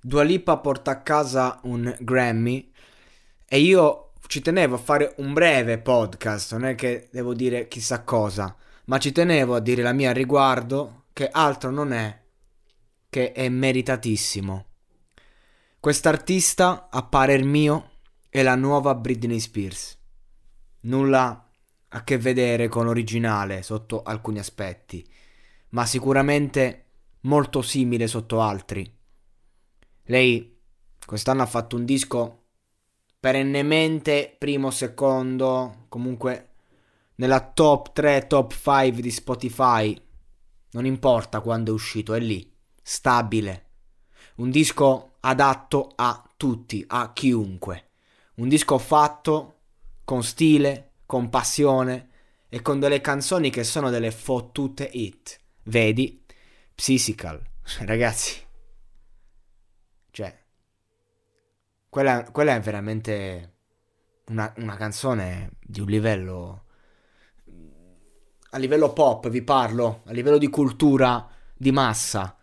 Dua Lipa porta a casa un Grammy e io ci tenevo a fare un breve podcast, non è che devo dire chissà cosa, ma ci tenevo a dire la mia a riguardo che altro non è che è meritatissimo. Quest'artista, a parer mio, è la nuova Britney Spears. Nulla a che vedere con l'originale sotto alcuni aspetti, ma sicuramente molto simile sotto altri. Lei quest'anno ha fatto un disco perennemente primo, secondo, comunque nella top 3, top 5 di Spotify. Non importa quando è uscito, è lì, stabile. Un disco adatto a tutti, a chiunque. Un disco fatto con stile, con passione e con delle canzoni che sono delle fottute hit. Vedi? Psychical. Ragazzi. Cioè. Quella, quella è veramente una, una canzone di un livello... A livello pop vi parlo, a livello di cultura di massa.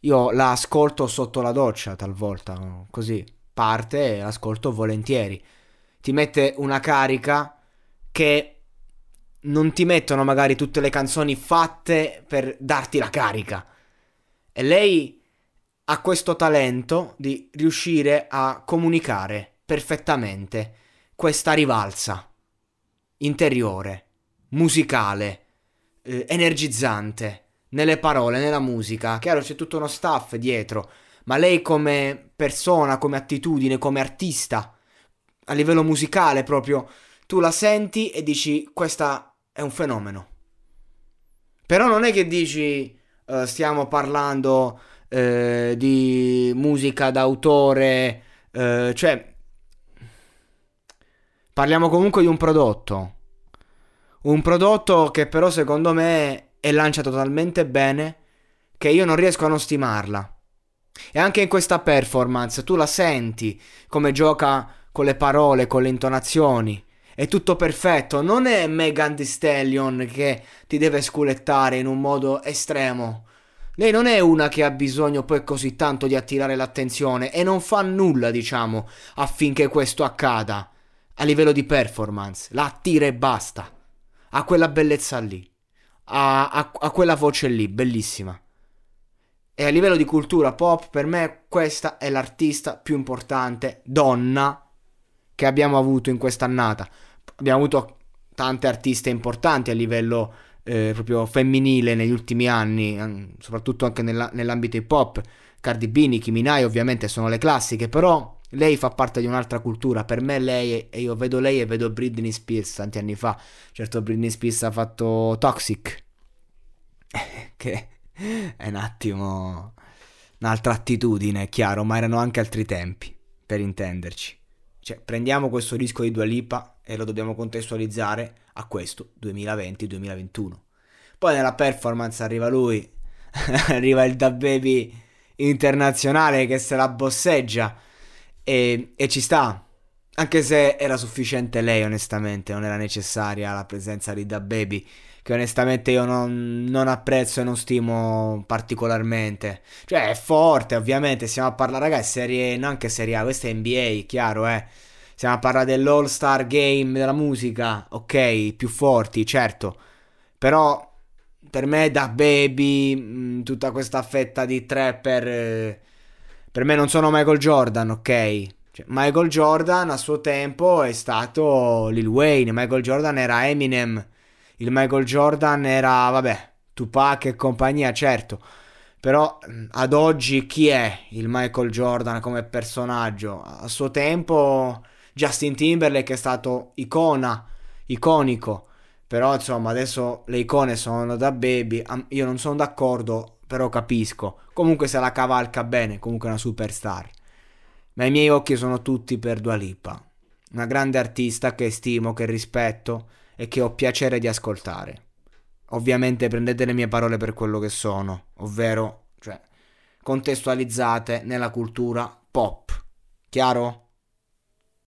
Io la ascolto sotto la doccia talvolta, così parte e l'ascolto volentieri. Ti mette una carica che non ti mettono magari tutte le canzoni fatte per darti la carica. E lei ha questo talento di riuscire a comunicare perfettamente questa rivalsa interiore, musicale, eh, energizzante, nelle parole, nella musica. Chiaro, c'è tutto uno staff dietro, ma lei come persona, come attitudine, come artista, a livello musicale proprio, tu la senti e dici questa è un fenomeno. Però non è che dici uh, stiamo parlando uh, di musica d'autore, uh, cioè parliamo comunque di un prodotto. Un prodotto che però secondo me è lanciato talmente bene che io non riesco a non stimarla. E anche in questa performance tu la senti come gioca con le parole, con le intonazioni. È tutto perfetto, non è Megan Thee Stallion che ti deve sculettare in un modo estremo. Lei non è una che ha bisogno poi così tanto di attirare l'attenzione e non fa nulla, diciamo, affinché questo accada. A livello di performance, la attira e basta. Ha quella bellezza lì. Ha, ha, ha quella voce lì, bellissima. E a livello di cultura pop, per me questa è l'artista più importante donna che abbiamo avuto in quest'annata. Abbiamo avuto tante artiste importanti a livello eh, proprio femminile negli ultimi anni, soprattutto anche nella, nell'ambito hip hop. Cardi B, Nicki Minaj ovviamente sono le classiche, però lei fa parte di un'altra cultura. Per me lei, e io vedo lei e vedo Britney Spears tanti anni fa. Certo Britney Spears ha fatto Toxic, che è un attimo un'altra attitudine, è chiaro, ma erano anche altri tempi, per intenderci. Cioè, prendiamo questo disco di Dua Lipa e lo dobbiamo contestualizzare a questo 2020-2021. Poi nella performance arriva lui, arriva il Da Baby internazionale che se la bosseggia e, e ci sta. Anche se era sufficiente lei, onestamente, non era necessaria la presenza di Da Baby che onestamente io non, non, apprezzo e non stimo particolarmente. Cioè, è forte, ovviamente. Stiamo a parlare, ragazzi, serie, neanche serie A, questa è NBA, chiaro, eh. Stiamo a parlare dell'All Star Game della musica, ok, più forti, certo. Però per me da Baby, mh, tutta questa fetta di trapper, eh, per me non sono Michael Jordan, ok? Cioè, Michael Jordan a suo tempo è stato Lil Wayne, Michael Jordan era Eminem il Michael Jordan era, vabbè, Tupac e compagnia, certo. Però ad oggi chi è il Michael Jordan come personaggio? A suo tempo Justin Timberlake è stato icona, iconico. Però insomma adesso le icone sono da baby. Io non sono d'accordo, però capisco. Comunque se la cavalca bene, comunque è una superstar. Ma i miei occhi sono tutti per Dua Lipa. Una grande artista che stimo, che rispetto e che ho piacere di ascoltare. Ovviamente prendete le mie parole per quello che sono, ovvero, cioè, contestualizzate nella cultura pop. Chiaro?